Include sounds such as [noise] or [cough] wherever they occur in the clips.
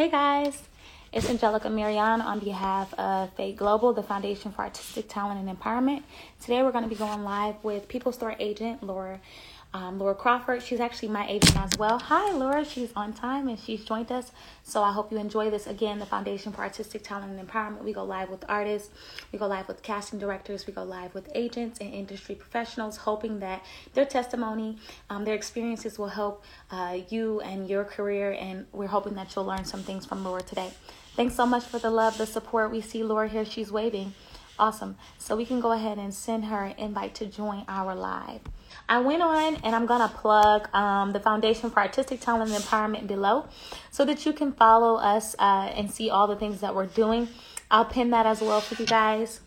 Hey guys, it's Angelica Marion on behalf of Fate Global, the Foundation for Artistic Talent and Empowerment. Today we're going to be going live with People Store agent Laura um, Laura Crawford. She's actually my agent as well. Hi, Laura. She's on time and she's joined us. So I hope you enjoy this. Again, the Foundation for Artistic Talent and Empowerment. We go live with artists, we go live with casting directors, we go live with agents and industry professionals, hoping that their testimony, um, their experiences will help uh, you and your career. And we're hoping that you'll learn some things from Laura today. Thanks so much for the love, the support. We see Laura here. She's waving. Awesome. So we can go ahead and send her an invite to join our live. I went on and I'm going to plug um, the Foundation for Artistic Talent and Empowerment below so that you can follow us uh, and see all the things that we're doing. I'll pin that as well for you guys.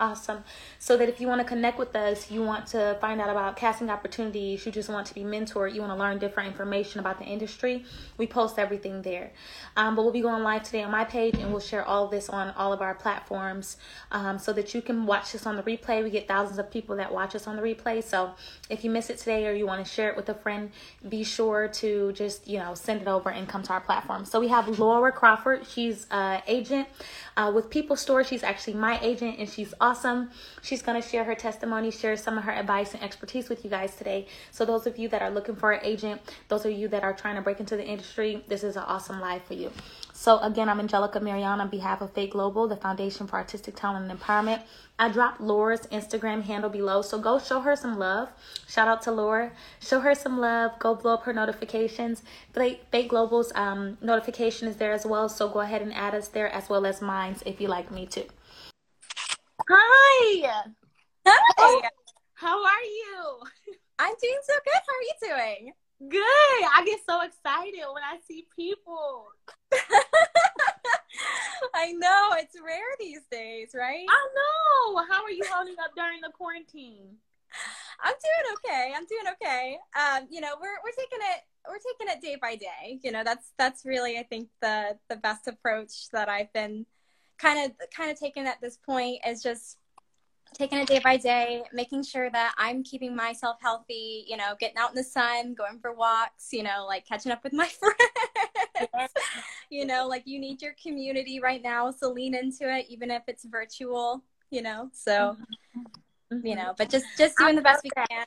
Awesome. So that if you want to connect with us, you want to find out about casting opportunities, you just want to be mentored, you want to learn different information about the industry, we post everything there. Um, but we'll be going live today on my page and we'll share all this on all of our platforms um, so that you can watch this on the replay. We get thousands of people that watch us on the replay. So if you miss it today or you want to share it with a friend, be sure to just, you know, send it over and come to our platform. So we have Laura Crawford. She's an agent uh, with People Store. She's actually my agent and she's awesome. She's going to share her testimony, share some of her advice and expertise with you guys today. So, those of you that are looking for an agent, those of you that are trying to break into the industry, this is an awesome live for you. So, again, I'm Angelica Marion on behalf of Fate Global, the Foundation for Artistic Talent and Empowerment. I dropped Laura's Instagram handle below, so go show her some love. Shout out to Laura. Show her some love. Go blow up her notifications. Fate Global's um, notification is there as well, so go ahead and add us there as well as mine if you like me too. Hi. Hi. How are you? I'm doing so good. How are you doing? Good. I get so excited when I see people. [laughs] I know. It's rare these days, right? I know. How are you holding up during the quarantine? I'm doing okay. I'm doing okay. Um, you know, we're we're taking it we're taking it day by day. You know, that's that's really I think the the best approach that I've been kind of kind of taken at this point is just taking it day by day, making sure that I'm keeping myself healthy, you know, getting out in the sun, going for walks, you know, like catching up with my [laughs] friends. you know, like you need your community right now, so lean into it, even if it's virtual, you know. So, mm-hmm. you know, but just just doing the best we can.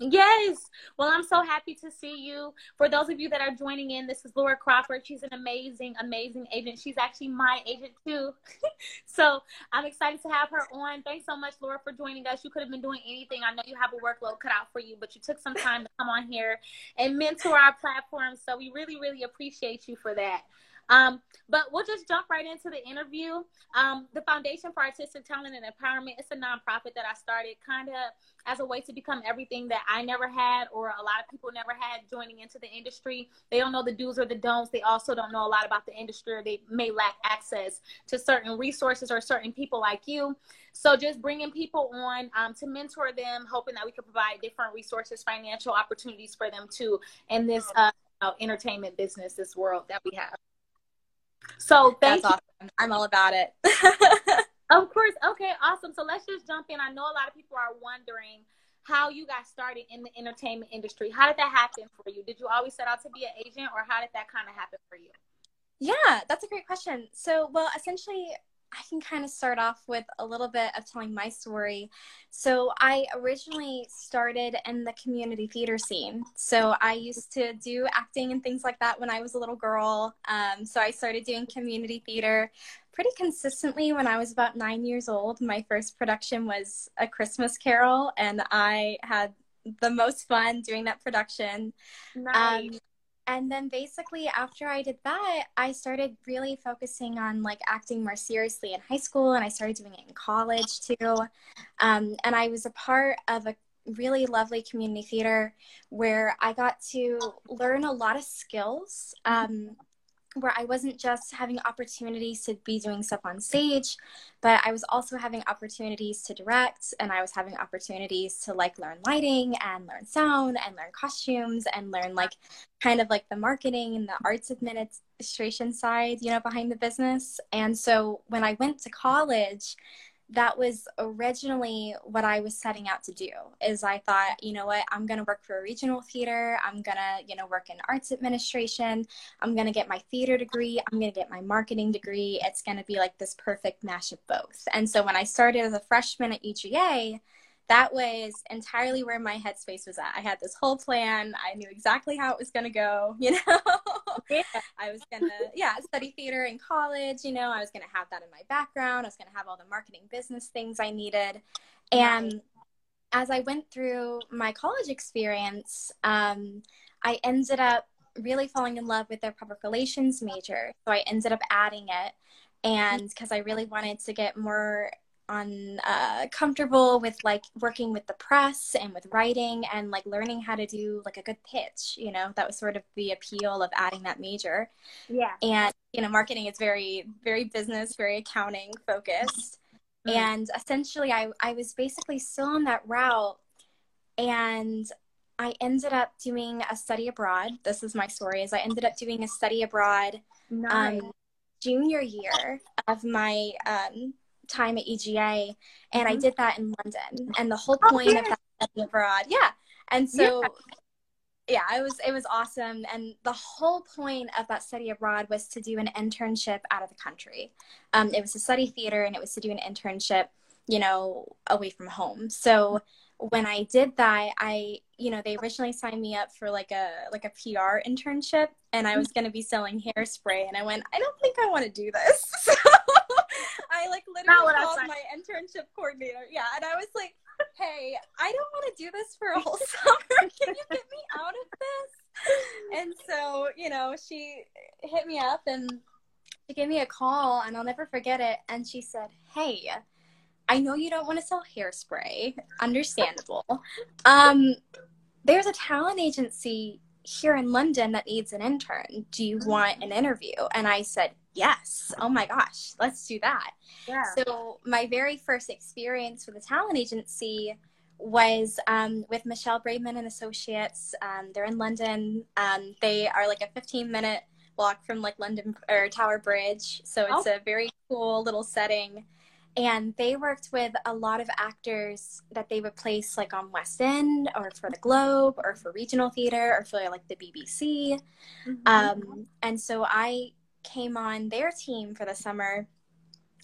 Yes. Well, I'm so happy to see you. For those of you that are joining in, this is Laura Crawford. She's an amazing, amazing agent. She's actually my agent too. [laughs] so I'm excited to have her on. Thanks so much, Laura, for joining us. You could have been doing anything. I know you have a workload cut out for you, but you took some time to come on here and mentor our platform. So we really, really appreciate you for that. Um, but we'll just jump right into the interview. Um, the Foundation for Artistic Talent and Empowerment, is a nonprofit that I started kind of as a way to become everything that I never had or a lot of people never had joining into the industry. They don't know the do's or the don'ts. They also don't know a lot about the industry or they may lack access to certain resources or certain people like you. So just bringing people on um, to mentor them, hoping that we can provide different resources, financial opportunities for them too in this uh, entertainment business, this world that we have. So thank That's you. Awesome. I'm all about it. [laughs] of course. Okay, awesome. So let's just jump in. I know a lot of people are wondering how you got started in the entertainment industry. How did that happen for you? Did you always set out to be an agent or how did that kind of happen for you? Yeah, that's a great question. So, well, essentially, I can kind of start off with a little bit of telling my story. So, I originally started in the community theater scene. So, I used to do acting and things like that when I was a little girl. Um, so, I started doing community theater pretty consistently when I was about nine years old. My first production was A Christmas Carol, and I had the most fun doing that production. Nice. Um, and then basically after i did that i started really focusing on like acting more seriously in high school and i started doing it in college too. Um, and i was a part of a really lovely community theater where i got to learn a lot of skills um, where I wasn't just having opportunities to be doing stuff on stage, but I was also having opportunities to direct and I was having opportunities to like learn lighting and learn sound and learn costumes and learn like kind of like the marketing and the arts administration side, you know, behind the business. And so when I went to college, that was originally what I was setting out to do is I thought, you know what, I'm going to work for a regional theater. I'm going to, you know, work in arts administration. I'm going to get my theater degree. I'm going to get my marketing degree. It's going to be like this perfect mash of both. And so when I started as a freshman at UGA, that was entirely where my headspace was at. I had this whole plan. I knew exactly how it was going to go, [laughs] you know. yeah. I was going to yeah, study theater in college, you know. I was going to have that in my background. I was going to have all the marketing business things I needed. And as I went through my college experience, um, I ended up really falling in love with their public relations major. So I ended up adding it and because I really wanted to get more on uh, comfortable with like working with the press and with writing and like learning how to do like a good pitch you know? That was sort of the appeal of adding that major. Yeah. And you know marketing is very very business very accounting focused. Mm-hmm. and essentially I, I was basically still on that route and i ended up doing a study abroad. This is my story is i ended up doing a study abroad nice. um, junior year of my um, time at UGA, and mm-hmm. I did that in London. And the whole oh, point oh, yeah. of that study abroad, yeah. And so, yeah. yeah, it was it was awesome. And the whole point of that study abroad was to do an internship out of the country. Um, it was to study theater, and it was to do an internship, you know, away from home. So when I did that, I, you know, they originally signed me up for like a like a PR internship, and I was going to be selling hairspray, and I went, I don't think I want to do this. [laughs] I like literally called my internship coordinator, yeah, and I was like, Hey, I don't want to do this for a whole [laughs] summer. Can you get me out of this? And so, you know, she hit me up and she gave me a call, and I'll never forget it. And she said, Hey I know you don't want to sell hairspray. Understandable. Um, there's a talent agency here in London that needs an intern. Do you want an interview? And I said, yes. Oh my gosh, let's do that. Yeah. So my very first experience with a talent agency was um, with Michelle Braidman and Associates. Um, they're in London. Um, they are like a 15 minute walk from like London or Tower Bridge. So it's oh. a very cool little setting and they worked with a lot of actors that they would place like on West End or for the Globe or for regional theater or for like the BBC. Mm-hmm. Um, and so I came on their team for the summer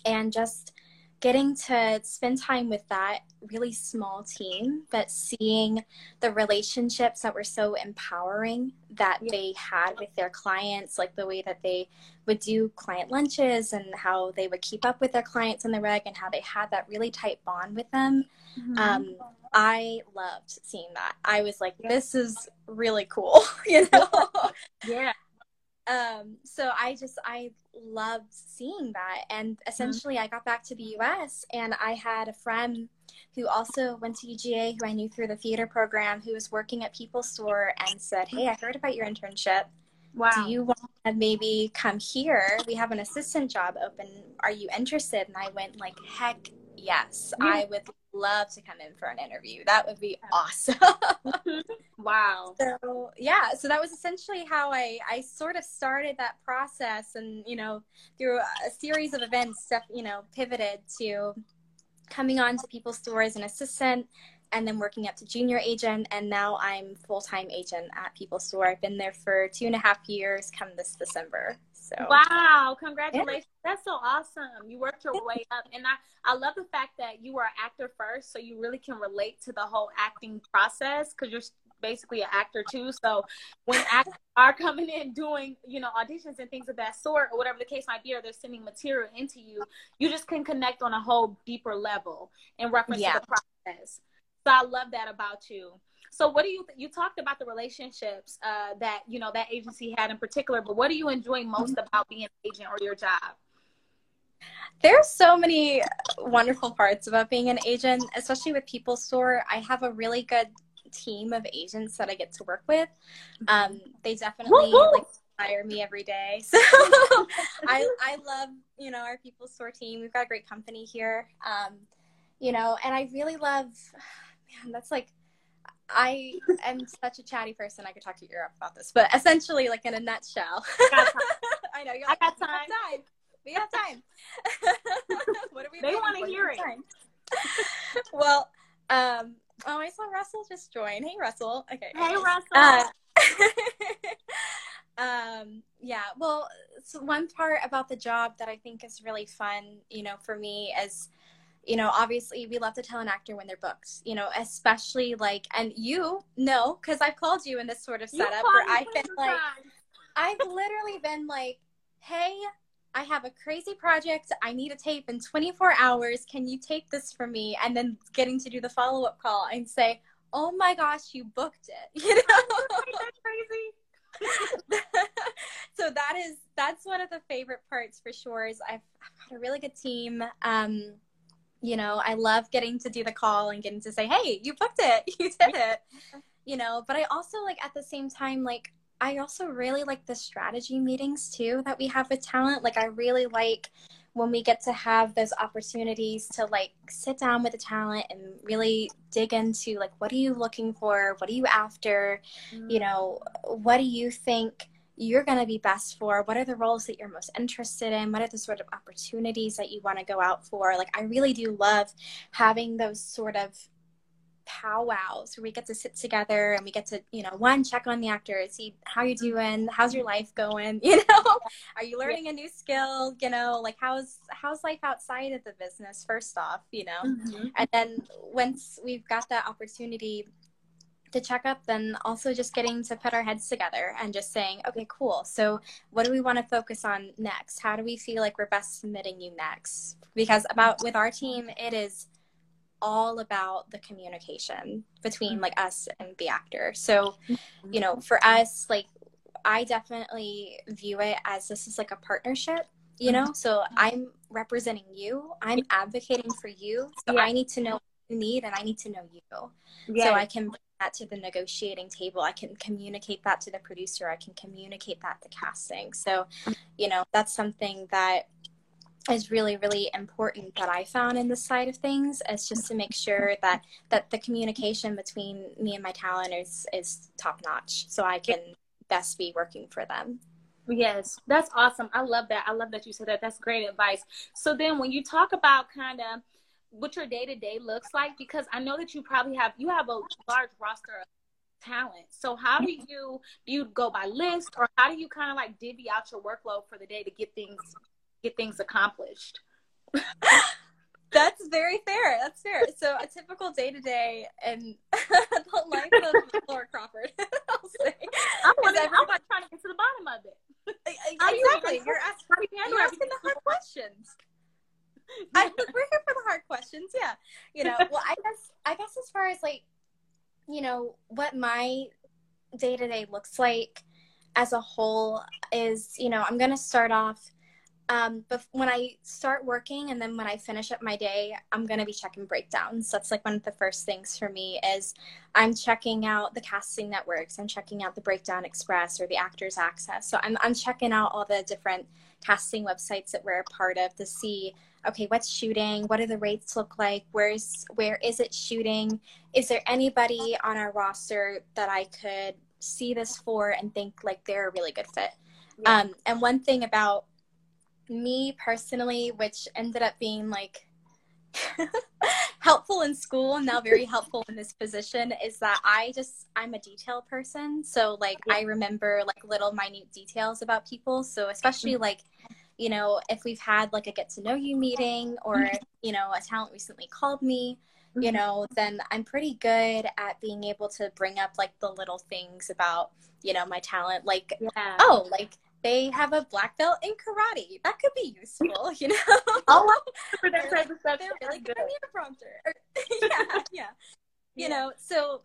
and just getting to spend time with that really small team, but seeing the relationships that were so empowering that yeah. they had with their clients, like the way that they would do client lunches and how they would keep up with their clients in the reg and how they had that really tight bond with them. Mm-hmm. Um, I loved seeing that. I was like, this is really cool, [laughs] you know? [laughs] yeah um, so I just I loved seeing that, and mm-hmm. essentially mm-hmm. I got back to the U.S. and I had a friend who also went to UGA, who I knew through the theater program, who was working at People Store, and said, "Hey, I heard about your internship. Wow. Do you want to maybe come here? We have an assistant job open. Are you interested?" And I went like, "Heck yes, yeah. I would love to come in for an interview. That would be awesome. [laughs] [laughs] wow. So yeah, so that was essentially how I I sort of started that process, and you know through a series of events, stuff you know pivoted to coming on to People Store as an assistant, and then working up to junior agent, and now I'm full time agent at People Store. I've been there for two and a half years. Come this December. So wow, congratulations! Yeah. That's so awesome. You worked your way up, and I I love the fact that you were an actor first, so you really can relate to the whole acting process because you're basically an actor too. So when actors are coming in doing, you know, auditions and things of that sort, or whatever the case might be, or they're sending material into you, you just can connect on a whole deeper level in reference yeah. to the process. So I love that about you. So what do you th- you talked about the relationships uh, that you know that agency had in particular, but what do you enjoy most mm-hmm. about being an agent or your job? There's so many wonderful parts about being an agent, especially with People Store. I have a really good team of agents that I get to work with. Um, they definitely like hire me every day. [laughs] So I I love you know our People Store team. We've got a great company here. Um, you know, and I really love. [sighs] Man, that's like I am such a chatty person. I could talk to you about this, but essentially, like in a nutshell, I [laughs] know you I got time. time. We have time. [laughs] what are we? Doing? They want to hear it. [laughs] well, um, oh, I saw Russell just join. Hey, Russell. Okay. Hey, Russell. Uh, um, yeah. Well, so one part about the job that I think is really fun, you know, for me is you know, obviously we love to tell an actor when they're booked, you know, especially like, and you know, because I've called you in this sort of setup where I've been like, I've literally been like, hey, I have a crazy project. I need a tape in 24 hours. Can you tape this for me? And then getting to do the follow up call and say, oh my gosh, you booked it. [laughs] You know, that's crazy. [laughs] so that is that's one of the favorite parts for sure. Is I've, I've got a really good team. Um, you know, I love getting to do the call and getting to say, hey, you booked it, [laughs] you did it, you know, but I also like at the same time, like, I also really like the strategy meetings too that we have with talent. Like, I really like when we get to have those opportunities to like sit down with the talent and really dig into like, what are you looking for? What are you after? Mm. You know, what do you think? You're going to be best for? What are the roles that you're most interested in? What are the sort of opportunities that you want to go out for? Like i really do love having those sort of powwows where we get to sit together and we get to you know one check on the actor see how you're doing how's your life going [laughs] you know? Are you learning a new skill? You know like how's how's life outside of the business first off you know? Mm-hmm. and then once we've got that opportunity to check up, then also just getting to put our heads together and just saying, okay, cool. So, what do we want to focus on next? How do we feel like we're best submitting you next? Because about with our team, it is all about the communication between like us and the actor. So, you know, for us, like I definitely view it as this is like a partnership, you know? So I'm representing you, I'm advocating for you. So yeah. I need to know what you need and I need to know you. So I can that to the negotiating table. I can communicate that to the producer. I can communicate that to casting. So, you know, that's something that is really really important that i found in this side of things is just to make sure that that the communication between me and my talent is is top notch so i can best be working for them yes that's awesome i love that i love that you said that that's great advice so then when you talk about kind of what your day to day looks like because I know that you probably have you have a large roster of talent. So how do you do you go by list or how do you kind of like divvy out your workload for the day to get things get things accomplished? [laughs] That's very fair. That's fair. So a typical day to day and [laughs] the life of Laura Crawford, [laughs] I'll say. I'm, wondering, I'm trying to get to the bottom of it. Exactly. You're asking, you're asking the hard questions. [laughs] I, we're here for the hard questions. Yeah. You know, well, I guess, I guess as far as like, you know, what my day to day looks like as a whole is, you know, I'm going to start off um, but when I start working and then when I finish up my day, I'm going to be checking breakdowns. That's like one of the first things for me is I'm checking out the casting networks. I'm checking out the Breakdown Express or the Actors Access. So I'm, I'm checking out all the different casting websites that we're a part of to see, okay, what's shooting? What do the rates look like? Where's, where is it shooting? Is there anybody on our roster that I could see this for and think like they're a really good fit? Yeah. Um, and one thing about me personally, which ended up being like [laughs] helpful in school and now very [laughs] helpful in this position is that I just I'm a detail person. So like yeah. I remember like little minute details about people. So especially mm-hmm. like you know, if we've had like a get to know you meeting or, mm-hmm. you know, a talent recently called me, you mm-hmm. know, then I'm pretty good at being able to bring up like the little things about, you know, my talent. Like, yeah. oh, like they have a black belt in karate. That could be useful, [laughs] you know. Oh, for that type of stuff. They're really good at a prompter. [laughs] [laughs] yeah, yeah. You yeah. know, so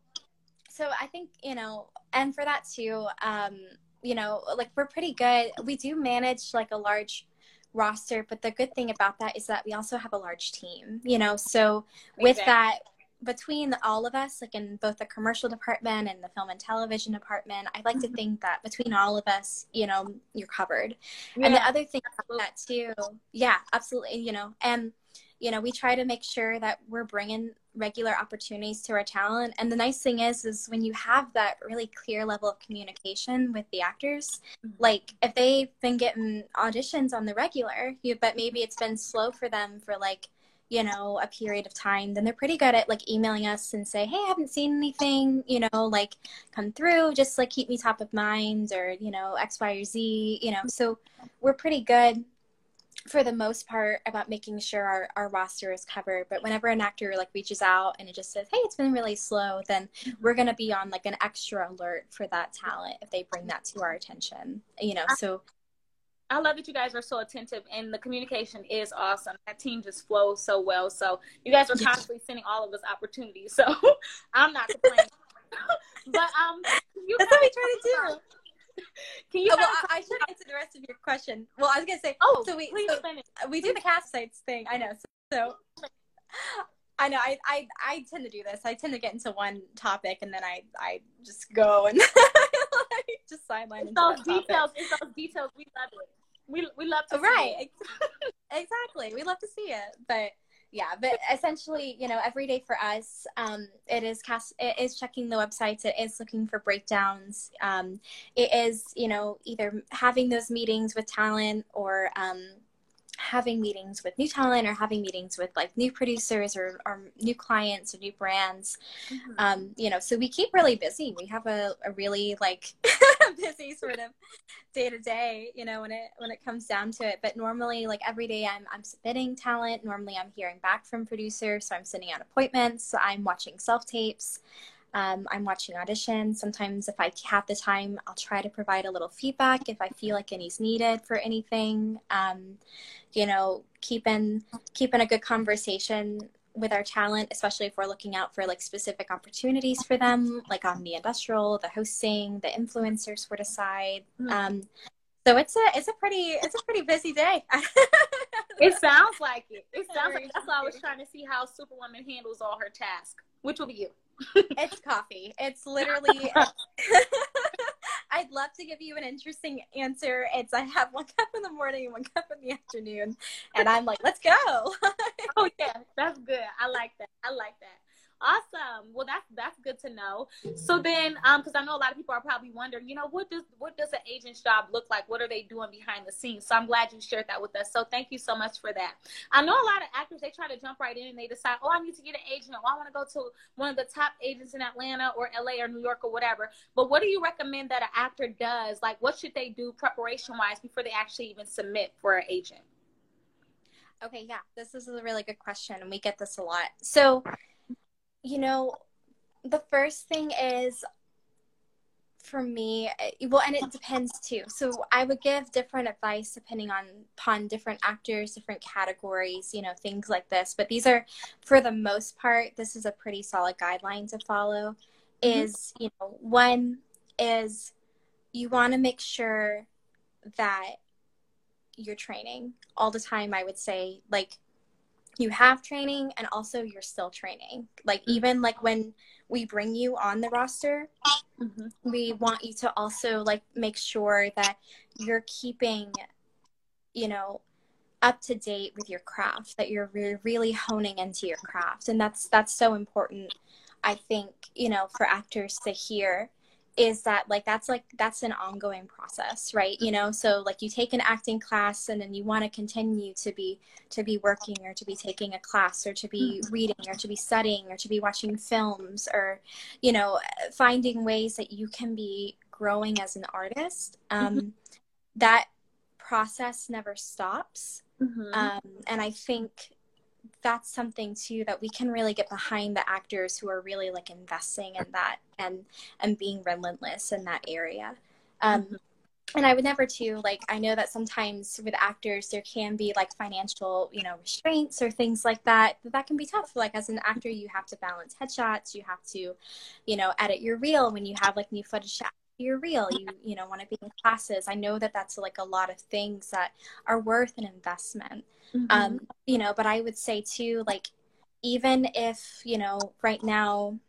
so I think you know, and for that too, um, you know, like we're pretty good. We do manage like a large roster, but the good thing about that is that we also have a large team. You know, so with that between all of us, like in both the commercial department and the film and television department, I like to mm-hmm. think that between all of us, you know, you're covered. Yeah. And the other thing about that too, yeah, absolutely, you know, and you know, we try to make sure that we're bringing regular opportunities to our talent. And the nice thing is, is when you have that really clear level of communication with the actors, mm-hmm. like if they've been getting auditions on the regular, you, but maybe it's been slow for them for like, you know, a period of time, then they're pretty good at like emailing us and say, Hey, I haven't seen anything, you know, like come through, just like keep me top of mind or, you know, X, Y, or Z, you know. So we're pretty good for the most part about making sure our, our roster is covered but whenever an actor like reaches out and it just says hey it's been really slow then we're going to be on like an extra alert for that talent if they bring that to our attention you know so I love that you guys are so attentive and the communication is awesome. That team just flows so well. So you guys are constantly sending all of us opportunities. So [laughs] I'm not complaining. [laughs] but um That's what we try to do. [laughs] Can you? Oh, well, I, I, should answer the rest of your question. Well, I was gonna say. Oh, so we so we do the cast sites thing. I know. So, so I know. I, I I tend to do this. I tend to get into one topic and then I I just go and [laughs] just sideline. It's those details. It's those details. We love it. We we love to right. exactly. We love to see it, but yeah but essentially you know every day for us um, it is cast it is checking the websites it is looking for breakdowns um, it is you know either having those meetings with talent or um, having meetings with new talent or having meetings with like new producers or, or new clients or new brands. Mm-hmm. um, you know so we keep really busy. We have a, a really like [laughs] busy sort of day to day you know when it when it comes down to it. But normally like every day i'm i'm submitting talent. Normally i'm hearing back from producers. So i'm sending out appointments. I'm watching self tapes um, I'm watching auditions. Sometimes, if I have the time, I'll try to provide a little feedback if I feel like any's needed for anything. Um, you know, keeping keeping a good conversation with our talent, especially if we're looking out for like specific opportunities for them, like on the industrial, the hosting, the influencer sort of side. Mm-hmm. Um, so it's a it's a pretty it's a pretty busy day. [laughs] it sounds like it. It sounds like that's why I was trying to see how Superwoman handles all her tasks. Which will be you it's coffee. It's [laughs] literally. I'd love to give you an interesting answer. It's I have one cup in the morning and one cup in the afternoon, and I'm like, let's go. [laughs] oh yeah, that's good. I like that. I like that. Awesome. Well, that's that's good to know. So then, um, because I know a lot of people are probably wondering, you know, what does what does an agent's job look like? What are they doing behind the scenes? So I'm glad you shared that with us. So thank you so much for that. I know a lot of actors they try to jump right in and they decide, oh, I need to get an agent, or I want to go to one of the top agents in Atlanta or LA or New York or whatever. But what do you recommend that an actor does? Like, what should they do preparation wise before they actually even submit for an agent? Okay, yeah, this is a really good question, and we get this a lot. So you know, the first thing is for me eh, well and it depends too. So i would give different advice depending on upon different actors different categories you know things like this. But these are for the most part this is a pretty solid guideline to follow mm-hmm. is you know one is you want to make sure that you're training. All the time i would say like you have training and also you're still training like mm-hmm. even like when we bring you on the roster mm-hmm. we want you to also like make sure that you're keeping you know up to date with your craft that you're re- really honing into your craft and that's that's so important i think you know for actors to hear is that like that's like that's an ongoing process right you know so like you take an acting class and then you want to continue to be to be working or to be taking a class or to be mm-hmm. reading or to be studying or to be watching films or you know finding ways that you can be growing as an artist um, mm-hmm. that process never stops mm-hmm. um, and i think that's something too that we can really get behind the actors who are really like investing in that and and being relentless in that area um, mm-hmm. and i would never too like i know that sometimes with actors there can be like financial you know restraints or things like that but that can be tough like as an actor you have to balance headshots you have to you know edit your reel when you have like new footage your real you you know want to be in classes i know that that's like a lot of things that are worth an investment mm-hmm. um you know but i would say too like even if you know right now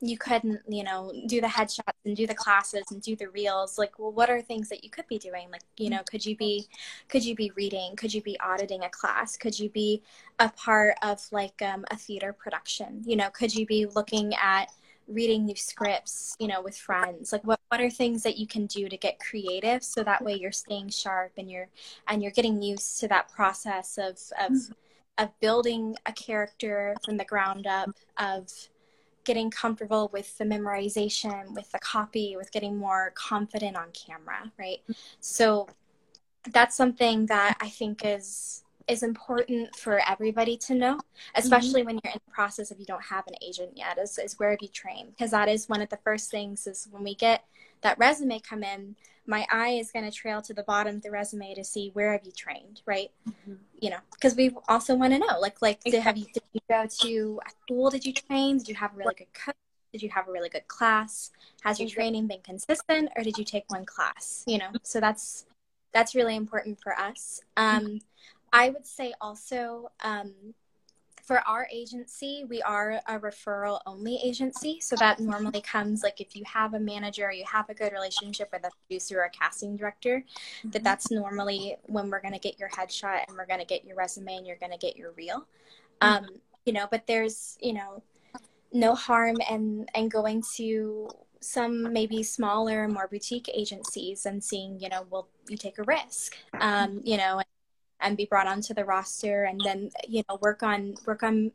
you couldn't, you know, do the headshots and do the classes and do the reels. Like, well, what are things that you could be doing? Like, you know, could you be, could you be reading? Could you be auditing a class? Could you be a part of like um, a theater production? You know, could you be looking at reading new scripts, you know, with friends? Like, what what are things that you can do to get creative so that way you're staying sharp and you're and you're getting used to that process of of mm-hmm. of building a character from the ground up of getting comfortable with the memorization, with the copy, with getting more confident on camera, right? So that's something that I think is is important for everybody to know, especially mm-hmm. when you're in the process if you don't have an agent yet, is, is where have you trained? Because that is one of the first things is when we get that resume come in, my eye is going to trail to the bottom of the resume to see where have you trained, right? Mm-hmm. You know, because we also want to know, like, like did have you did you go to a school? Did you train? Did you have a really good coach? Did you have a really good class? Has your training been consistent, or did you take one class? You know, so that's that's really important for us. Um, I would say also um, for our agency, we are a referral only agency. So that normally comes like if you have a manager, or you have a good relationship with a producer or a casting director, mm-hmm. that that's normally when we're going to get your headshot and we're going to get your resume and you're going to get your reel. Mm-hmm. Um, you know, but there's, you know, no harm and and going to some maybe smaller more boutique agencies and seeing you know will you take a risk um, you know and be brought onto the roster and then you know work on work on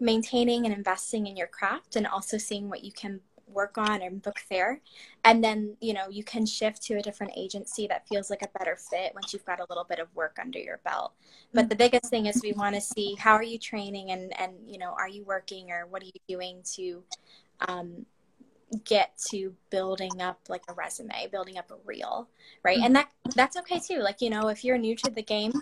maintaining and investing in your craft and also seeing what you can work on and book there and then you know you can shift to a different agency that feels like a better fit once you've got a little bit of work under your belt. But the biggest thing is we want to see how are you training and and you know are you working or what are you doing to um, get to building up like a resume, building up a reel, right? Mm-hmm. And that that's okay too. Like, you know, if you're new to the game,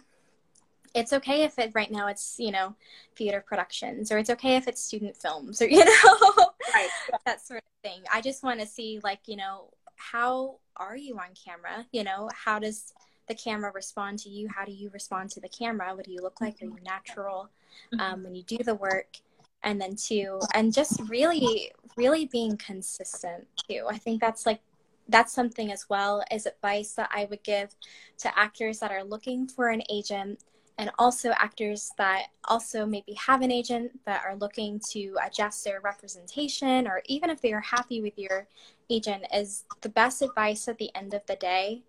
it's okay if it right now it's, you know, theater productions or it's okay if it's student films or [laughs] you know right. that sort of thing. I just want to see like, you know, how are you on camera? You know, how does the camera respond to you? How do you respond to the camera? What do you look like? Are you natural mm-hmm. um, when you do the work? And then two and just really really being consistent too. I think that's like that's something as well as advice that i would give to actors that are looking for an agent and also actors that also maybe have an agent that are looking to adjust their representation or even if they are happy with your agent is the best advice at the end of the day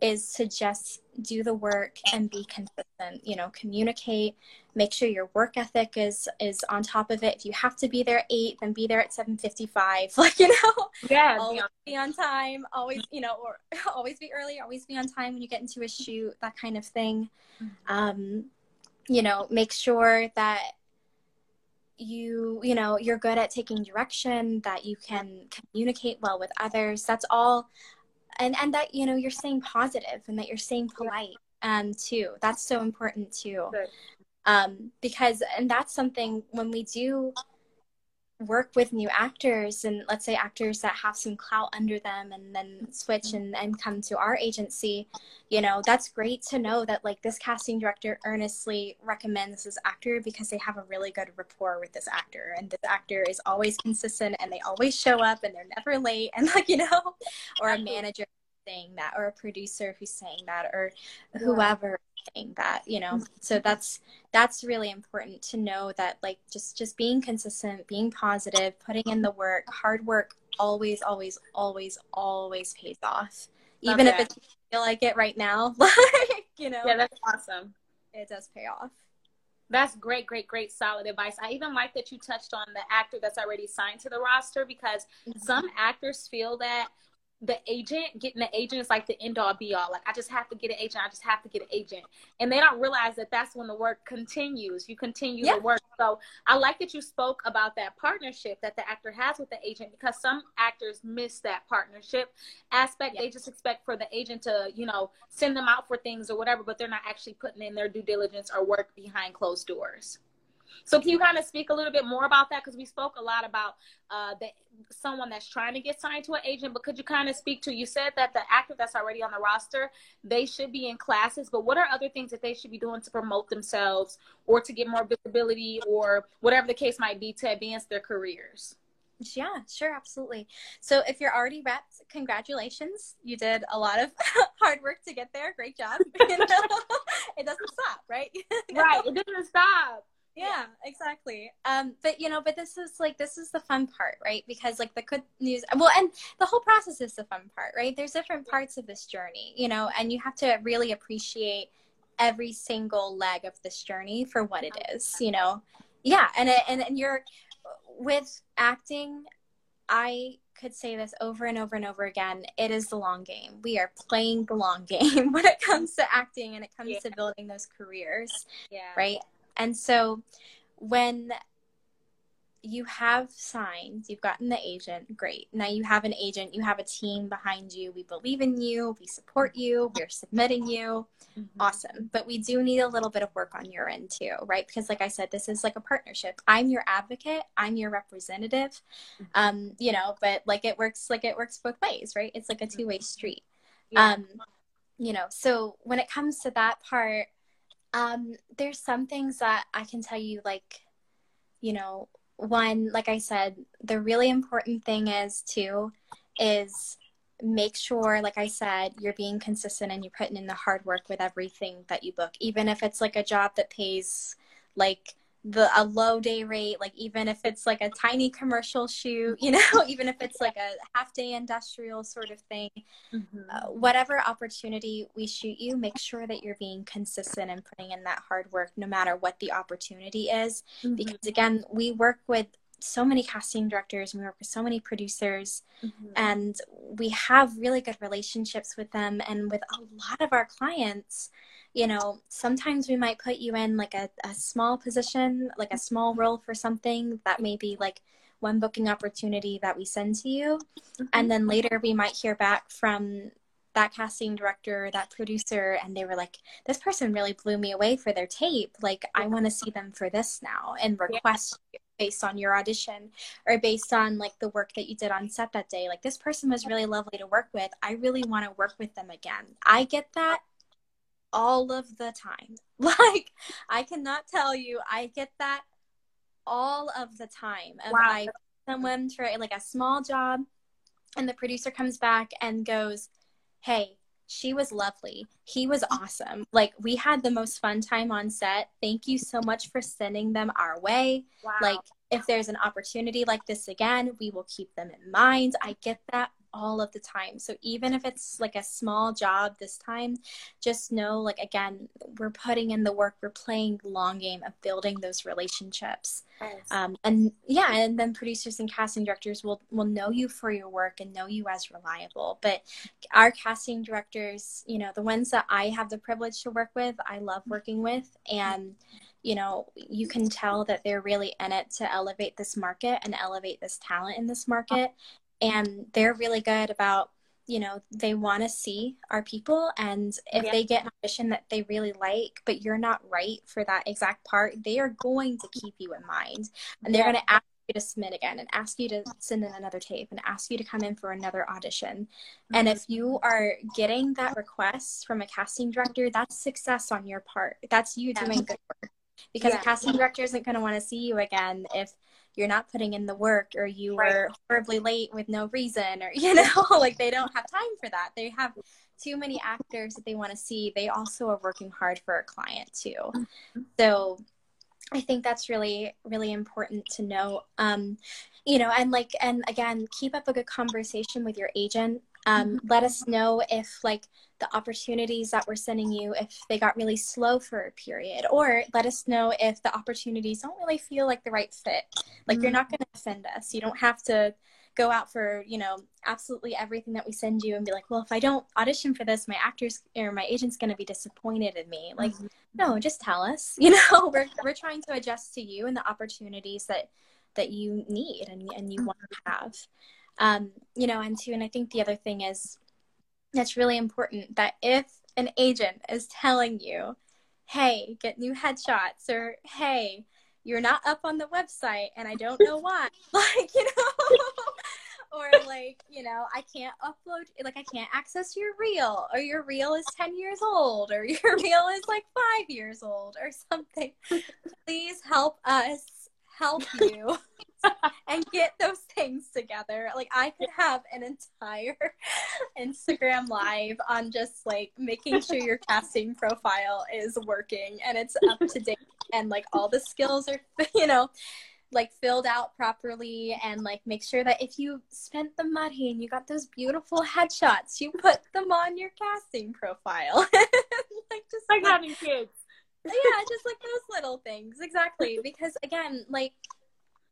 is to just do the work and be consistent you know communicate make sure your work ethic is is on top of it. If you have to be there at 8 then be there at 7.55 [laughs] like you know yeah always be on time always you know or [laughs] always be early always be on time when you get into a shoot that kind of thing. Mm-hmm. um you know make sure that you you know you're good at taking direction that you can communicate well with others. That's all and and that you know you're staying positive and that you're staying polite um too. That's so important too. Um because and that's something when we do work with new actors and let's say actors that have some clout under them and then switch and, and come to our agency you know that's great to know that like this casting director earnestly recommends this actor because they have a really good rapport with this actor and this actor is always consistent and they always show up and they're never late and [laughs] like you know or a manager saying that or a producer who's saying that or whoever saying that you know? Mm-hmm. so that's that's really important to know that like just just being consistent being positive putting in the work hard work always always always always pays off. Even if it feel like it right now [laughs] like you know? Yeah that's awesome. It does pay off. That's great, great, great, solid advice. I even like that you touched on the actor that's already signed to the roster because mm-hmm. some actors feel that the agent getting the agent is like the end all be all. Like i just have to get an agent i just have to get an agent. And they don't realize that that's when the work continues. You continue yeah. the work. So i like that you spoke about that partnership that the actor has with the agent because some actors miss that partnership aspect. Yeah. they just expect for the agent to you know send them out for things or whatever but they're not actually putting in their due diligence or work behind closed doors so can you kind of speak a little bit more about that? Because we spoke a lot about uh, the, someone that's trying to get signed to an agent, but could you kind of speak to, you said that the actor that's already on the roster, they should be in classes, but what are other things that they should be doing to promote themselves or to get more visibility or whatever the case might be to advance their careers? Yeah, sure, absolutely. So if you're already repped, congratulations. You did a lot of [laughs] hard work to get there. Great job. [laughs] [laughs] It doesn't stop, right? right. It doesn't stop. Yeah, exactly. Um, but you know, but this is like this is the fun part, right? Because like the good news well and the whole process is the fun part, right? There's different parts of this journey, you know, and you have to really appreciate every single leg of this journey for what it is, you know. Yeah, and and and you're with acting, I could say this over and over and over again. It is the long game. We are playing the long [laughs] game when it comes to acting and it comes yeah. to building those careers. Yeah. Right. And so when you have signed, you've gotten the agent, great. Now you have an agent, you have a team behind you. We believe in you, we support you, we're submitting you. Mm-hmm. Awesome. But we do need a little bit of work on your end too, right? Because like I said, this is like a partnership. I'm your advocate, I'm your representative. Mm-hmm. Um, you know, but like it works like it works both ways, right? It's like a mm-hmm. two-way street. Yeah. Um, you know, so when it comes to that part, um, there's some things that I can tell you like, you know, one, like I said, the really important thing is to is make sure, like I said, you're being consistent and you're putting in the hard work with everything that you book, even if it's like a job that pays like the a low day rate like even if it's like a tiny commercial shoot [laughs] you know even if it's like a half day industrial sort of thing mm-hmm. uh, whatever opportunity we shoot you make sure that you're being consistent and putting in that hard work no matter what the opportunity is mm-hmm. because again we work with so many casting directors we work with so many producers mm-hmm. and we have really good relationships with them and with a lot of our clients you know, sometimes we might put you in like a, a small position, like a small role for something that may be like one booking opportunity that we send to you. Mm-hmm. And then later we might hear back from that casting director, that producer, and they were like, this person really blew me away for their tape. Like, I want to see them for this now and request yeah. based on your audition or based on like the work that you did on set that day. Like, this person was really lovely to work with. I really want to work with them again. I get that all of the time. [laughs] Like, I cannot tell you, I get that all of the time. If wow. I someone for like a small job and the producer comes back and goes, Hey, she was lovely. He was awesome. Like we had the most fun time on set. Thank you so much for sending them our way. Wow. Like if there's an opportunity like this again, we will keep them in mind. I get that all of the time. So even if it's like a small job this time, just know like again, we're putting in the work, we're playing the long game of building those relationships. Um, and yeah, and then producers and casting directors will will know you for your work and know you as reliable. But our casting directors, you know, the ones that I have the privilege to work with, I love working with and you know, you can tell that they're really in it to elevate this market and elevate this talent in this market and they're really good about you know they want to see our people and if yeah. they get an audition that they really like but you're not right for that exact part they are going to keep you in mind and they're yeah. going to ask you to submit again and ask you to send in another tape and ask you to come in for another audition mm-hmm. and if you are getting that request from a casting director that's success on your part that's you doing good work because yeah. a casting director isn't going to want to see you again if you're not putting in the work or you right. were horribly late with no reason or [laughs] you know like they don't have time for that. They have too many actors that they want to see. They also are working hard for a client too. Mm-hmm. so i think that's really really important to know. Um you know and like and again keep up a good conversation with your agent um, mm-hmm. let us know if like the opportunities that we're sending you if they got really slow for a period or let us know if the opportunities don't really feel like the right fit like mm-hmm. you're not going to offend us you don't have to go out for you know absolutely everything that we send you and be like well if i don't audition for this my actors or my agent's going to be disappointed in me like mm-hmm. no just tell us [laughs] you know we're, we're trying to adjust to you and the opportunities that that you need and, and you want to have um, you know and two and i think the other thing is that's really important that if an agent is telling you hey get new headshots or hey you're not up on the website and i don't know why [laughs] like you know [laughs] or like you know i can't upload like i can't access your reel or your reel is 10 years old or [laughs] your reel is like five years old or something. Please help us help you [laughs] and get those things together. Like I could have an entire [laughs] Instagram live on just like making sure your casting profile is working and it's up to date and like all the skills are, [laughs] you know, like filled out properly and like make sure that if you spent the money and you got those beautiful headshots, you put them on your casting profile. like just like, like having kids. yeah, just like those little things. Exactly. Because again, like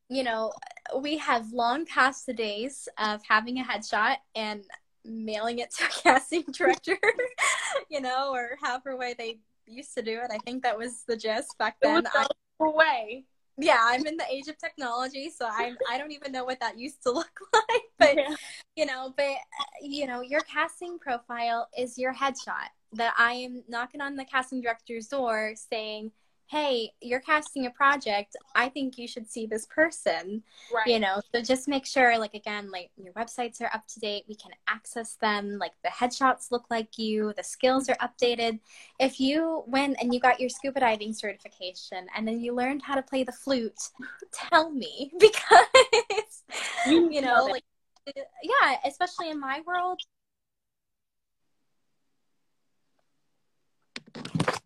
you know, we have long past the days of having a headshot and mailing it to a [laughs] casting director, [laughs] you know, or however way they used to do it. I think that was the gist back then. I, way. Yeah, I'm in the age of technology, so I'm I don't even know what that used to [laughs] look like. But yeah. you know, but uh, you know, your casting profile is your headshot. That I am knocking on the casting director's door saying, hey, you're casting a project. I think you should see this person. Right. You know, so just make sure, like, again, like your websites are up to date. We can access them. Like the headshots look like you, the skills are updated. If you went and you got your scuba diving certification and then you learned how to play the flute, tell me [laughs] because, you know, like, yeah, especially in my world,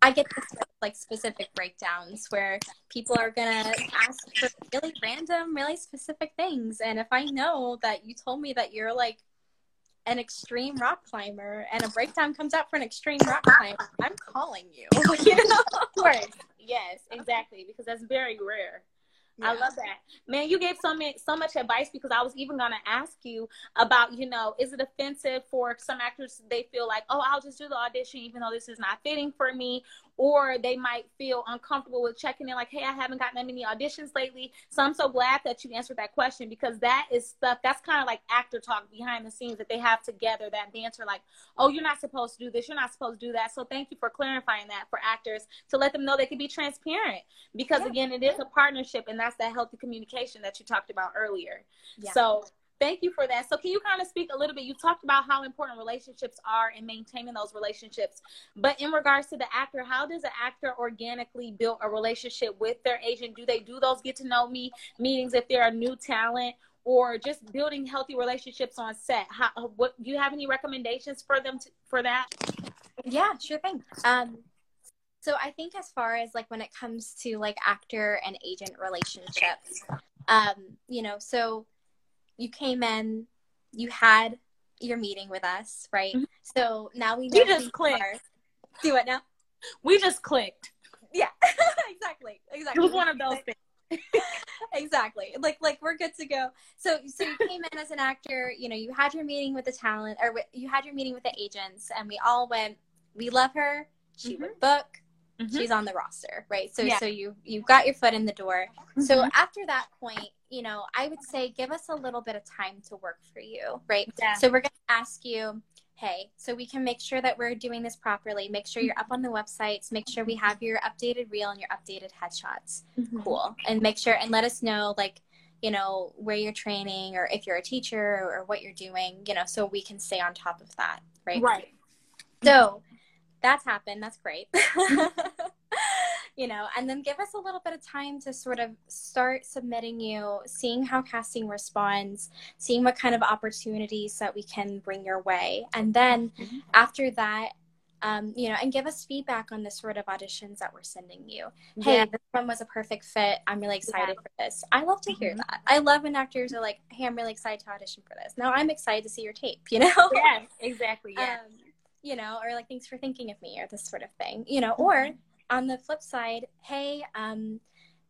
I get this like specific breakdowns where people are gonna ask for really random, really specific things. And if I know that you told me that you're like an extreme rock climber and a breakdown comes out for an extreme rock climber, I'm calling you. [laughs] you know? Of course. Yes, exactly. Because that's very rare. Yeah. I love that. Man, you gave so many, so much advice because I was even going to ask you about, you know, is it offensive for some actors they feel like, "Oh, I'll just do the audition even though this is not fitting for me," or they might feel uncomfortable with checking in like, "Hey, I haven't gotten that many auditions lately." So I'm so glad that you answered that question because that is stuff that's kind of like actor talk behind the scenes that they have together that banter like, "Oh, you're not supposed to do this. You're not supposed to do that." So thank you for clarifying that for actors to let them know they can be transparent because yeah. again, it is a partnership and that's that healthy communication that you talked about earlier. Yeah. So thank you for that. So can you kind of speak a little bit? You talked about how important relationships are in maintaining those relationships. But in regards to the actor, how does an actor organically build a relationship with their agent? Do they do those get to know me meetings if they're a new talent? Or just building healthy relationships on set. How, what do you have any recommendations for them to, for that? Yeah, sure thing. Um, so I think as far as like when it comes to like actor and agent relationships, um, you know, so you came in, you had your meeting with us, right? Mm-hmm. So now we know you just clicked. Are. Do it now. We just clicked. Yeah, [laughs] exactly, exactly. It was one of those things. [laughs] exactly. Like like we're good to go. So so you came in as an actor. You know, you had your meeting with the talent, or you had your meeting with the agents, and we all went. We love her. She mm-hmm. would book mm-hmm. she's on the roster, right? So yeah. so you you've got your foot in the door. Mm-hmm. So after that point, you know, I would say give us a little bit of time to work for you, right? Yeah. So we're going to ask you hey, so we can make sure that we're doing this properly. Make sure you're up on the websites. Make sure we have your updated reel and your updated headshots. Mm-hmm. Cool. And make sure and let us know, like, you know, where you're training or if you're a teacher or what you're doing, you know, so we can stay on top of that. Right. Right. So that's happened. That's great. [laughs] you know, and then give us a little bit of time to sort of start submitting you, seeing how casting responds, seeing what kind of opportunities that we can bring your way. And then mm-hmm. after that, um, you know, and give us feedback on the sort of auditions that we're sending you. Hey, yeah. this one was a perfect fit. I'm really excited yeah. for this. I love to hear mm-hmm. that. I love when actors are like, hey, I'm really excited to audition for this. Now I'm excited to see your tape, you know? Yeah, exactly. Yeah. [laughs] Um, you know, or like thanks for thinking of me or this sort of thing, you know, or mm-hmm. on the flip side, hey, um,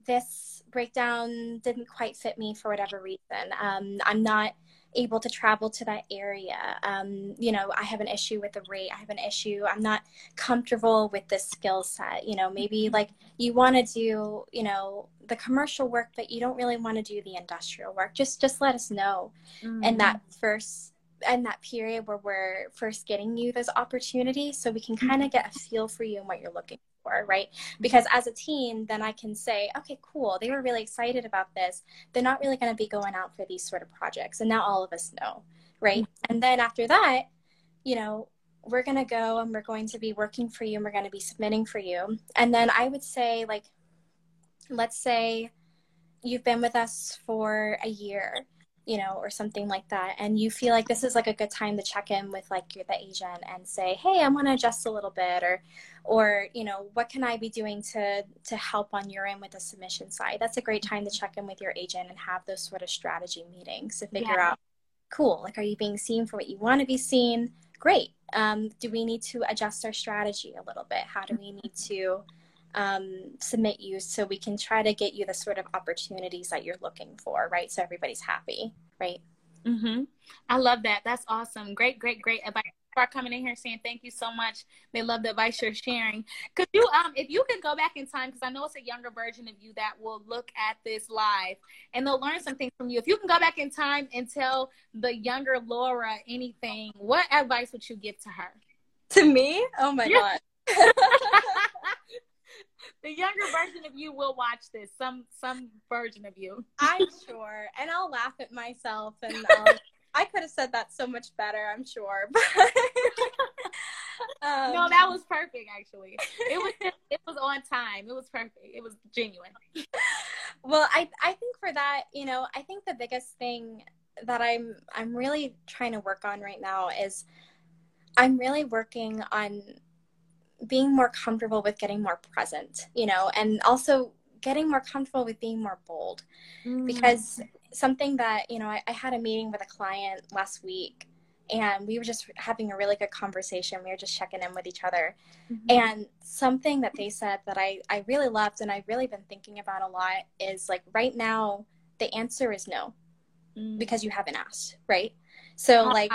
this breakdown didn't quite fit me for whatever reason. Um, I'm not able to travel to that area. Um, you know, I have an issue with the rate. I have an issue. I'm not comfortable with this skill set. You know, maybe mm-hmm. like you want to do, you know, the commercial work, but you don't really want to do the industrial work. Just, just let us know. Mm-hmm. And that first in that period where we're first getting you those opportunities so we can mm-hmm. kind of get a feel for you and what you're looking for right because as a teen then i can say okay cool they were really excited about this they're not really going to be going out for these sort of projects and now all of us know right mm-hmm. and then after that you know we're going to go and we're going to be working for you and we're going to be submitting for you and then i would say like let's say you've been with us for a year you know or something like that and you feel like this is like a good time to check in with like your, the agent and say hey i want to adjust a little bit or or you know what can i be doing to to help on your end with the submission side? That's a great time to check in with your agent and have those sort of strategy meetings to figure yeah. out cool like are you being seen for what you want to be seen? Great um, do we need to adjust our strategy a little bit? How do we need to um, submit you so we can try to get you the sort of opportunities that you're looking for, right? So everybody's happy, right? Mm-hmm. I love that. That's awesome. Great, great, great advice. For coming in here saying thank you so much. They love the advice you're sharing. Could you, um, if you can go back in time, because I know it's a younger version of you that will look at this live and they'll learn something from you. If you can go back in time and tell the younger Laura anything, what advice would you give to her? To me? Oh my yeah. god. [laughs] [laughs] the younger version of you will watch this. Some some version of you. [laughs] I'm sure, and I'll laugh at myself. And um, I could have said that so much better. I'm sure. [laughs] um, no, that was perfect. Actually, it was it was on time. It was perfect. It was genuine. Well, I I think for that, you know, I think the biggest thing that I'm I'm really trying to work on right now is I'm really working on being more comfortable with getting more present, you know, and also getting more comfortable with being more bold. Mm. Because something that, you know, I, I, had a meeting with a client last week and we were just having a really good conversation. We were just checking in with each other. Mm-hmm. And something that they said that I, I really loved and I've really been thinking about a lot is like right now, the answer is no mm. because you haven't asked, right? So, like,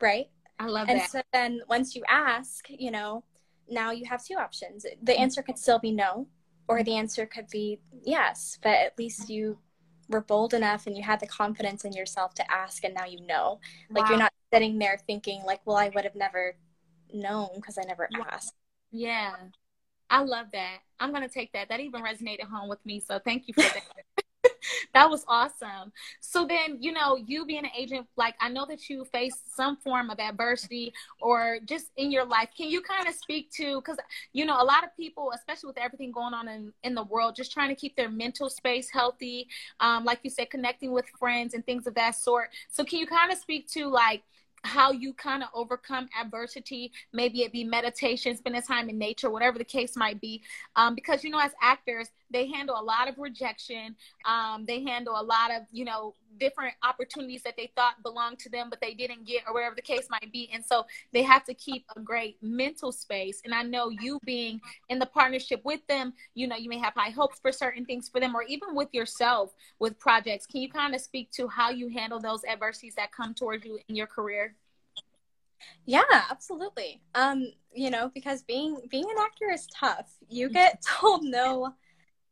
right? I love and that. And so then once you ask, you know, now you have two options. The mm-hmm. answer could still be no, or the answer could be yes, but at least you were bold enough and you had the confidence in yourself to ask, and now you know. Like wow. you're not sitting there thinking, like, well, I would have never known because I never asked. Yeah. I love that. I'm going to take that. That even resonated home with me. So thank you for that. [laughs] [laughs] that was awesome. So then, you know, you being an agent, like I know that you faced some form of adversity or just in your life. Can you kind of speak to because you know a lot of people, especially with everything going on in, in the world, just trying to keep their mental space healthy, um, like you said, connecting with friends and things of that sort. So can you kind of speak to like how you kind of overcome adversity maybe it be meditation spending time in nature whatever the case might be um, because you know as actors they handle a lot of rejection um, they handle a lot of you know different opportunities that they thought belonged to them but they didn't get or whatever the case might be and so they have to keep a great mental space and i know you being in the partnership with them you know you may have high hopes for certain things for them or even with yourself with projects can you kind of speak to how you handle those adversities that come towards you in your career yeah, absolutely. Um, you know, because being being an actor is tough. You mm-hmm. get [laughs] told no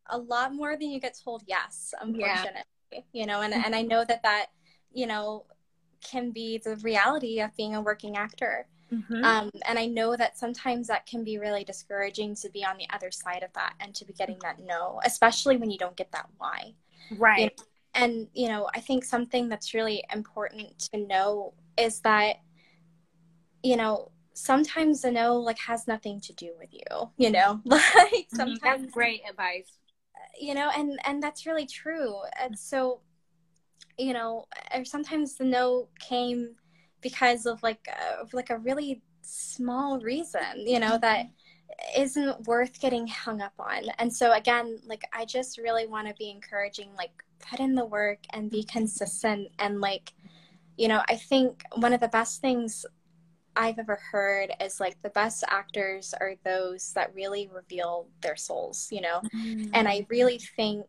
a lot more than you get told yes, unfortunately. Yeah. You know, and and I know that that, you know, can be the reality of being a working actor. Mm-hmm. Um, and I know that sometimes that can be really discouraging to be on the other side of that and to be getting that no, especially when you don't get that why. Right. You know? And, you know, I think something that's really important to know is that you know, sometimes the no like has nothing to do with you, you know? [laughs] like mm-hmm. sometimes that's great advice. You know, and and that's really true. And so, you know, or sometimes the no came because of like a, of like a really small reason, you know, that mm-hmm. isn't worth getting hung up on. And so again, like I just really want to be encouraging like put in the work and be consistent and like you know, I think one of the best things I've ever heard is like the best actors are those that really reveal their souls, you know? Mm-hmm. And I really think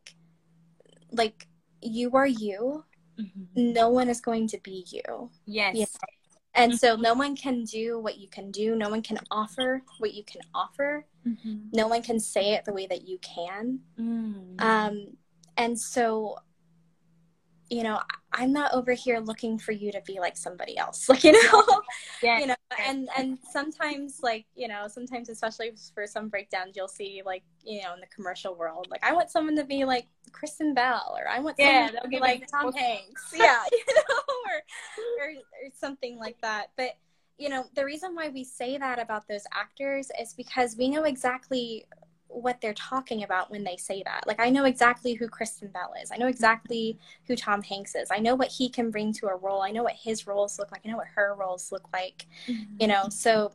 like you are you. Mm-hmm. No one is going to be you. Yes. You know? And so no one can do what you can do. No one can offer what you can offer. Mm-hmm. No one can say it the way that you can. Mm. Um, and so you know i'm not over here looking for you to be like somebody else [laughs] like you know? Yeah. you know and and sometimes like you know sometimes especially for some breakdowns you'll see like you know in the commercial world like i want someone to be like kristen bell or i want yeah, someone to be like tom hanks. [laughs] Yeah [laughs] you know or, or or something like that. But you know the reason why we say that about those actors is because we know exactly what they're talking about when they say that. Like I know exactly who Kristen Bell is. I know exactly who Tom Hanks is. I know what he can bring to a role. I know what his roles look like. I know what her roles look like. Mm-hmm. You know, so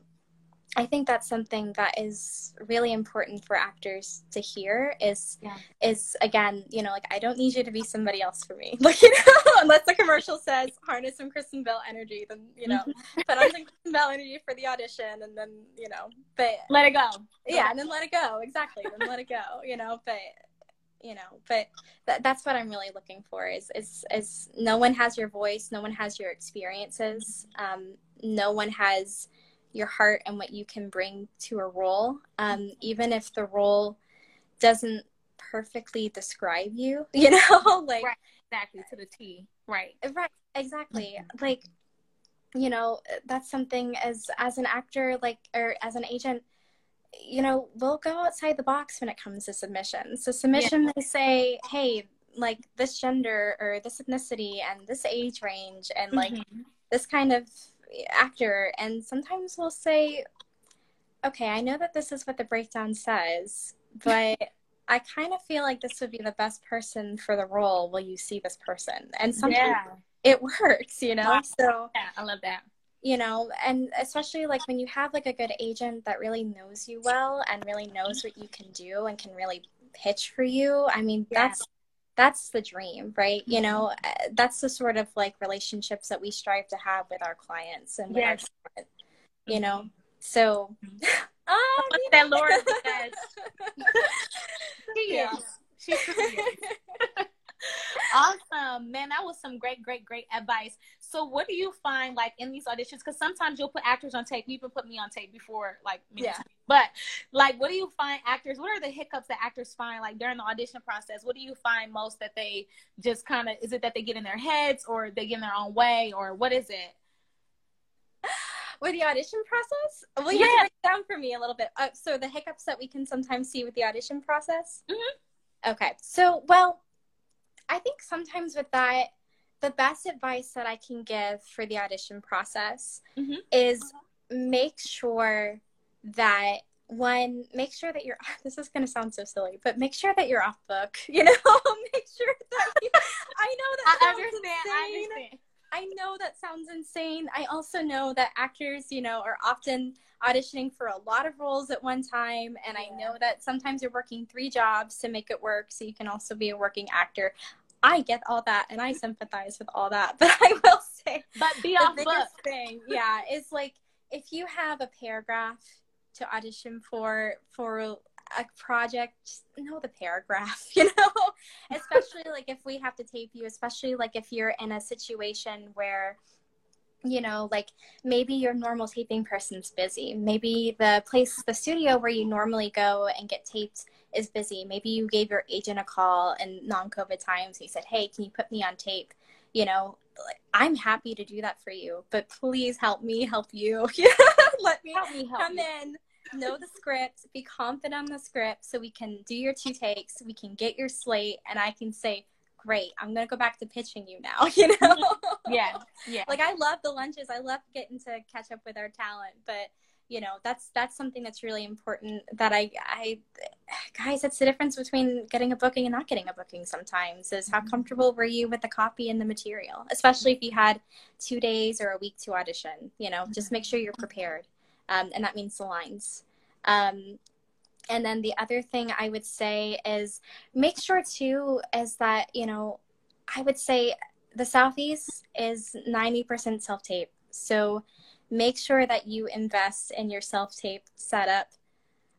I think that's something that is really important for actors to hear is yeah. is again, you know, like I don't need you to be somebody else for me. [laughs] Like, you know, [laughs] unless the commercial says harness some Kristen Bell energy, then you know, mm-hmm. [laughs] put on some Kristen Bell energy for the audition and then, you know, but let it go. Yeah, and then let it go. Exactly. then let it go, you know, but you know, but th- that's what I'm really looking for is is is no one has your voice, no one has your experiences. Um, no one has your heart and what you can bring to a role, um, even if the role doesn't perfectly describe you, [laughs] you know, [laughs] like right. exactly to the T, right? Right, exactly. Mm-hmm. Like, you know, that's something as as an actor, like, or as an agent, you know, we'll go outside the box when it comes to submission. So submission, yeah. they say, hey, like this gender or this ethnicity and this age range and like mm-hmm. this kind of actor and sometimes we'll say okay i know that this is what the breakdown says but [laughs] i kind of feel like this would be the best person for the role will you see this person and sometimes yeah. it works you know wow. so yeah i love that you know and especially like when you have like a good agent that really knows you well and really knows what you can do and can really pitch for you i mean yeah. that's that's the dream right? You mm-hmm. know uh, that's the sort of like relationships that we strive to have with our clients and with yes. our you know? So [laughs] oh that laura [laughs] says she is. She's [laughs] awesome. Man that was some great great great advice. So what do you find like in these auditions? Because sometimes you'll put actors on tape. You even put me on tape before like yeah. but like what do you find actors what are the hiccups that actors find like during the audition process? What do you find most that they just kind of is it that they get in their heads or they get in their own way or what is it? With the audition process? Well you yeah. break down for me a little bit. Uh, so the hiccups that we can sometimes see with the audition process? Mm-hmm. okay. So well I think sometimes with that, the best advice that I can give for the audition process mm-hmm. is make sure that one make sure that you're [laughs] this is going to sound so silly but make sure that you're off book [laughs] you know? [laughs] Make sure that you, i know that I understand, I understand i know that sounds insane i also know that actors you know are often auditioning for a lot of roles at one time and yeah. i know that sometimes you're working three jobs to make it work so you can also be a working actor I get all that and I sympathize with all that, [laughs] but I will say, but be off the biggest book. thing, yeah, is like if you have a paragraph to audition for for a project, just know the paragraph, [laughs] you know, especially like if we have to tape you, especially like if you're in a situation where you know, like maybe your normal taping person's busy. Maybe the place, the studio where you normally go and get taped is busy. Maybe you gave your agent a call in non COVID times. He said, Hey, can you put me on tape? You know, I'm happy to do that for you, but please help me help you. [laughs] Let me, help me help come you. in, know the script, be confident on the script so we can do your two takes, we can get your slate, and I can say, great i'm gonna go back to pitching you now [laughs] you know? Yeah yeah. Like i love the lunches i love getting to catch up with our talent but you know that's that's something that's really important that i i guys that's the difference between getting a booking and not getting a booking sometimes is how mm-hmm. comfortable were you with the copy and the material especially if you had two days or a week to audition you know? Just make sure you're prepared um, and that means the lines um, and then the other thing I would say is make sure too is that, you know, I would say the Southeast is 90% self tape. So make sure that you invest in your self tape setup.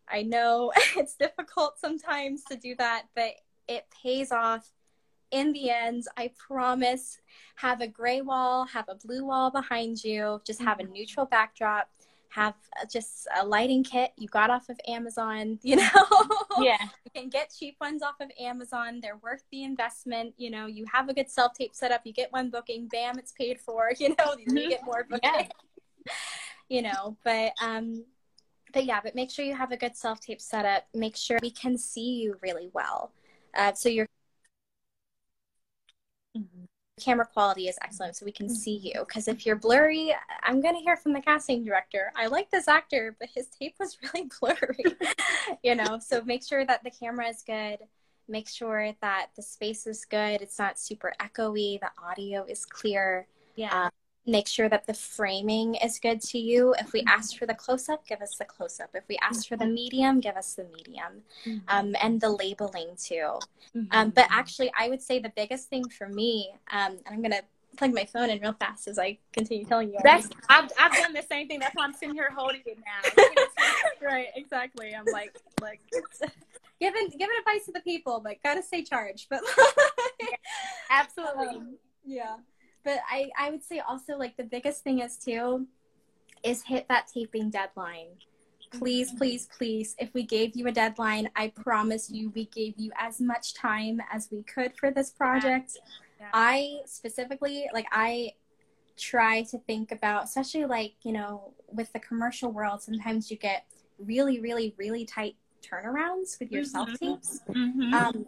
I know [laughs] it's difficult sometimes to do that, but it pays off in the end. I promise. Have a gray wall, have a blue wall behind you, just have a mm-hmm. neutral backdrop have just a lighting kit you got off of Amazon, [laughs] you know. Yeah. you can get cheap ones off of Amazon. They're worth the investment. You know, you have a good self tape setup, you get one booking, bam, it's paid for, [laughs] you know, mm-hmm. you get more bookings. Yeah. [laughs] you know, but um but yeah, but make sure you have a good self tape setup. Make sure we can see you really well. Uh, so you're mm-hmm. Camera quality is excellent so we can see you. Because if you're blurry i'm going to hear from the casting director. I like this actor but his tape was [laughs] really blurry you know? [laughs] So make sure that the camera is good. Make sure that the space is good. It's not super echoey. The audio is clear. Yeah. Um, make sure that the framing is good to you. If we ask for the close up, give us the close up. If we ask for the medium, give us the medium. Mm-hmm. Um, and the labeling too. Mm-hmm. Um, but actually, I would say the biggest thing for me, um, and I'm going to plug my phone in real fast as I continue telling you. That's I've, I've done the same thing. That's why I'm sitting here holding it now. [laughs] right, exactly. I'm like, like giving giving advice to the people, but gotta stay charged. But [laughs] absolutely, um, yeah but I, I would say also like the biggest thing is too is hit that taping deadline please please please if we gave you a deadline i promise you we gave you as much time as we could for this project yeah. Yeah. i specifically like i try to think about especially like you know with the commercial world sometimes you get really really really tight turnarounds with your mm-hmm. self tapes mm-hmm. um,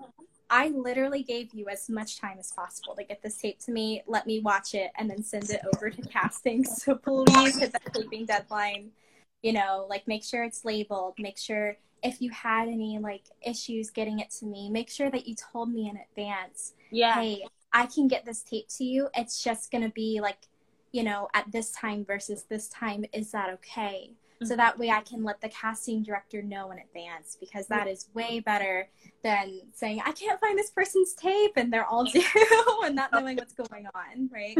I literally gave you as much time as possible to get this tape to me, let me watch it, and then send it over to casting. [laughs] So please hit that taping deadline. You know, like make sure it's labeled, make sure if you had any like issues getting it to me, make sure that you told me in advance. Yeah. Hey, I can get this tape to you. It's just gonna be like, you know, at this time versus this time. Is that okay? So mm-hmm. that way I can let the casting director know in advance because that is way better than saying, I can't find this person's tape and they're all [laughs] due and not knowing what's going on, right?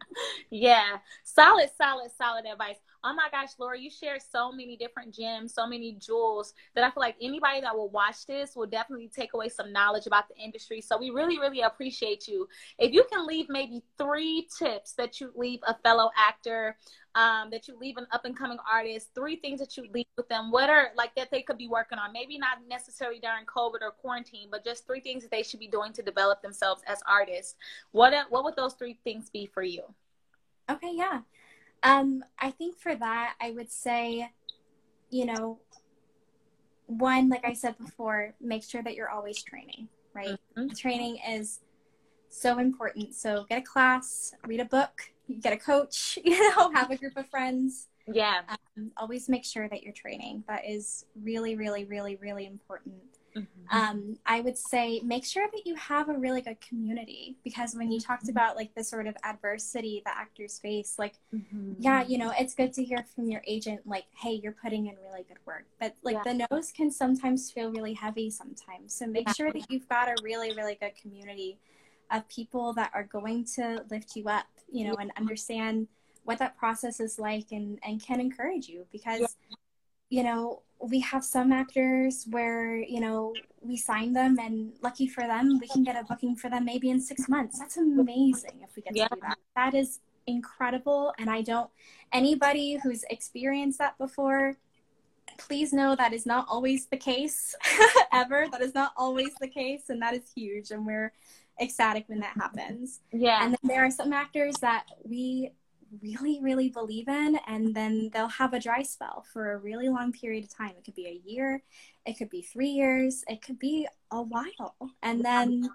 [laughs] yeah. Solid, solid, solid advice. Oh my gosh, Laura, you shared so many different gems, so many jewels that I feel like anybody that will watch this will definitely take away some knowledge about the industry. So we really, really appreciate you. If you can leave maybe three tips that you leave a fellow actor, um, that you leave an up and coming artist, three things that you leave with them, what are like that they could be working on? Maybe not necessarily during COVID or quarantine, but just three things that they should be doing to develop themselves as artists. What what would those three things be for you? Okay, yeah. Um, I think for that, I would say, you know, one, like I said before, make sure that you're always training, right? Mm-hmm. Training is so important. So get a class, read a book, get a coach, [laughs] you know, have a group of friends. Yeah. Um, always make sure that you're training. That is really, really, really, really important. Mm-hmm. Um, I would say make sure that you have a really good community because when you talked mm-hmm. about like the sort of adversity that actors face, like, mm-hmm. yeah, you know, it's good to hear from your agent, like, hey, you're putting in really good work. But like yeah. the nose can sometimes feel really heavy sometimes. So make yeah. sure that you've got a really, really good community of people that are going to lift you up, you know, and understand what that process is like and, and can encourage you because, yeah. you know, we have some actors where, you know, we sign them and lucky for them, we can get a booking for them maybe in six months. That's amazing if we get yeah. to do that. That is incredible. And I don't, anybody who's experienced that before, please know that is not always the case [laughs] ever. That is not always the case. And that is huge. And we're, ecstatic when that happens. Yeah. And then there are some actors that we really, really believe in, and then they'll have a dry spell for a really long period of time. It could be a year, it could be three years, it could be a while. And then,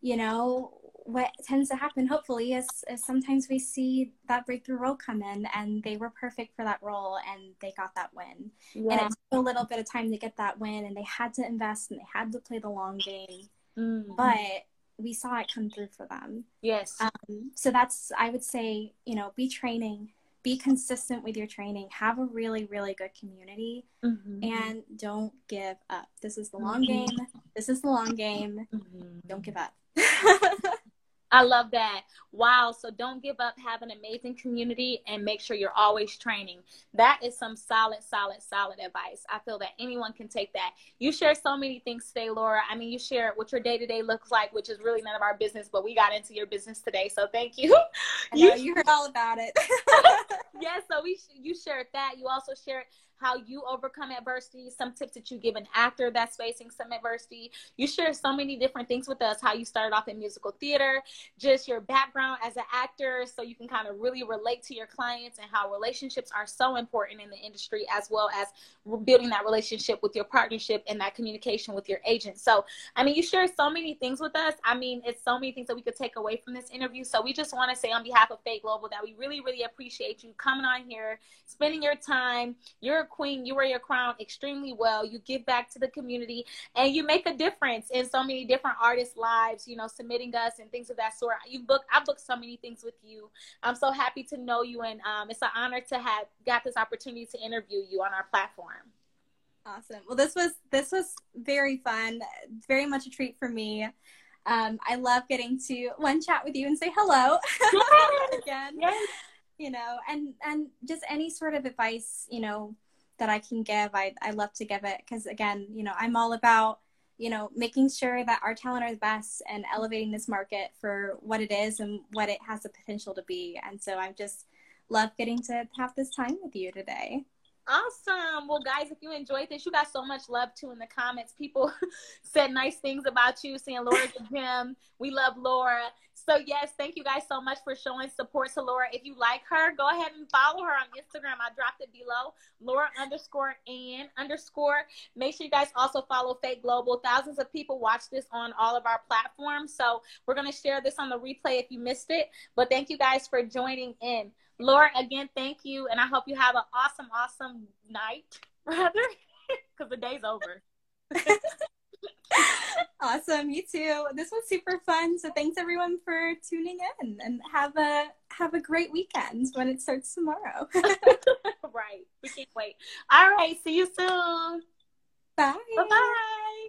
you know, what tends to happen, hopefully, is, is sometimes we see that breakthrough role come in and they were perfect for that role and they got that win. Yeah. And it took a little bit of time to get that win, and they had to invest and they had to play the long game. Mm-hmm. But we saw it come through for them. Yes. Um, so that's, I would say, you know, be training, be consistent with your training, have a really, really good community, mm-hmm. and don't give up. This is the long mm-hmm. game. This is the long game. Mm-hmm. Don't give up. [laughs] I love that. Wow. So don't give up. Have an amazing community and make sure you're always training. That is some solid, solid, solid advice. I feel that anyone can take that. You share so many things today, Laura. I mean, you share what your day to day looks like, which is really none of our business, but we got into your business today. So thank you. you, you heard all about it. [laughs] yes. So we, you shared that. You also shared how you overcome adversity, some tips that you give an actor that's facing some adversity. You share so many different things with us, how you started off in musical theater, just your background as an actor, so you can kind of really relate to your clients and how relationships are so important in the industry, as well as building that relationship with your partnership and that communication with your agent. So, I mean, you share so many things with us. I mean, it's so many things that we could take away from this interview. So, we just want to say on behalf of Fate Global that we really, really appreciate you coming on here, spending your time. You're queen. You wear your crown extremely well. You give back to the community and you make a difference in so many different artists' lives, you know, submitting us and things of that sort. You book, I booked so many things with you. I'm so happy to know you and um, it's an honor to have got this opportunity to interview you on our platform. Awesome. Well, this was this was very fun. Very much a treat for me. Um, I love getting to one chat with you and say hello [laughs] again. Yes. You know, and and just any sort of advice, you know, that I can give, I, I love to give it because again, you know, I'm all about, you know, making sure that our talent are the best and elevating this market for what it is and what it has the potential to be. And so I just love getting to have this time with you today. Awesome. Well, guys, if you enjoyed this, you got so much love too in the comments. People [laughs] said nice things about you, saying Laura's a gem. We love Laura. So, yes, thank you guys so much for showing support to Laura. If you like her, go ahead and follow her on Instagram. I dropped it below. Laura underscore and underscore. Make sure you guys also follow Fate Global. Thousands of people watch this on all of our platforms. So, we're to share this on the replay if you missed it. But thank you guys for joining in. Laura, again, thank you. And I hope you have an awesome, awesome night, [laughs] rather, because the day's over. [laughs] [laughs] awesome. You too. This was super fun. So thanks everyone for tuning in and have a have a great weekend when it starts tomorrow. [laughs] right. We can't wait. All right. See you soon. Bye. Bye bye.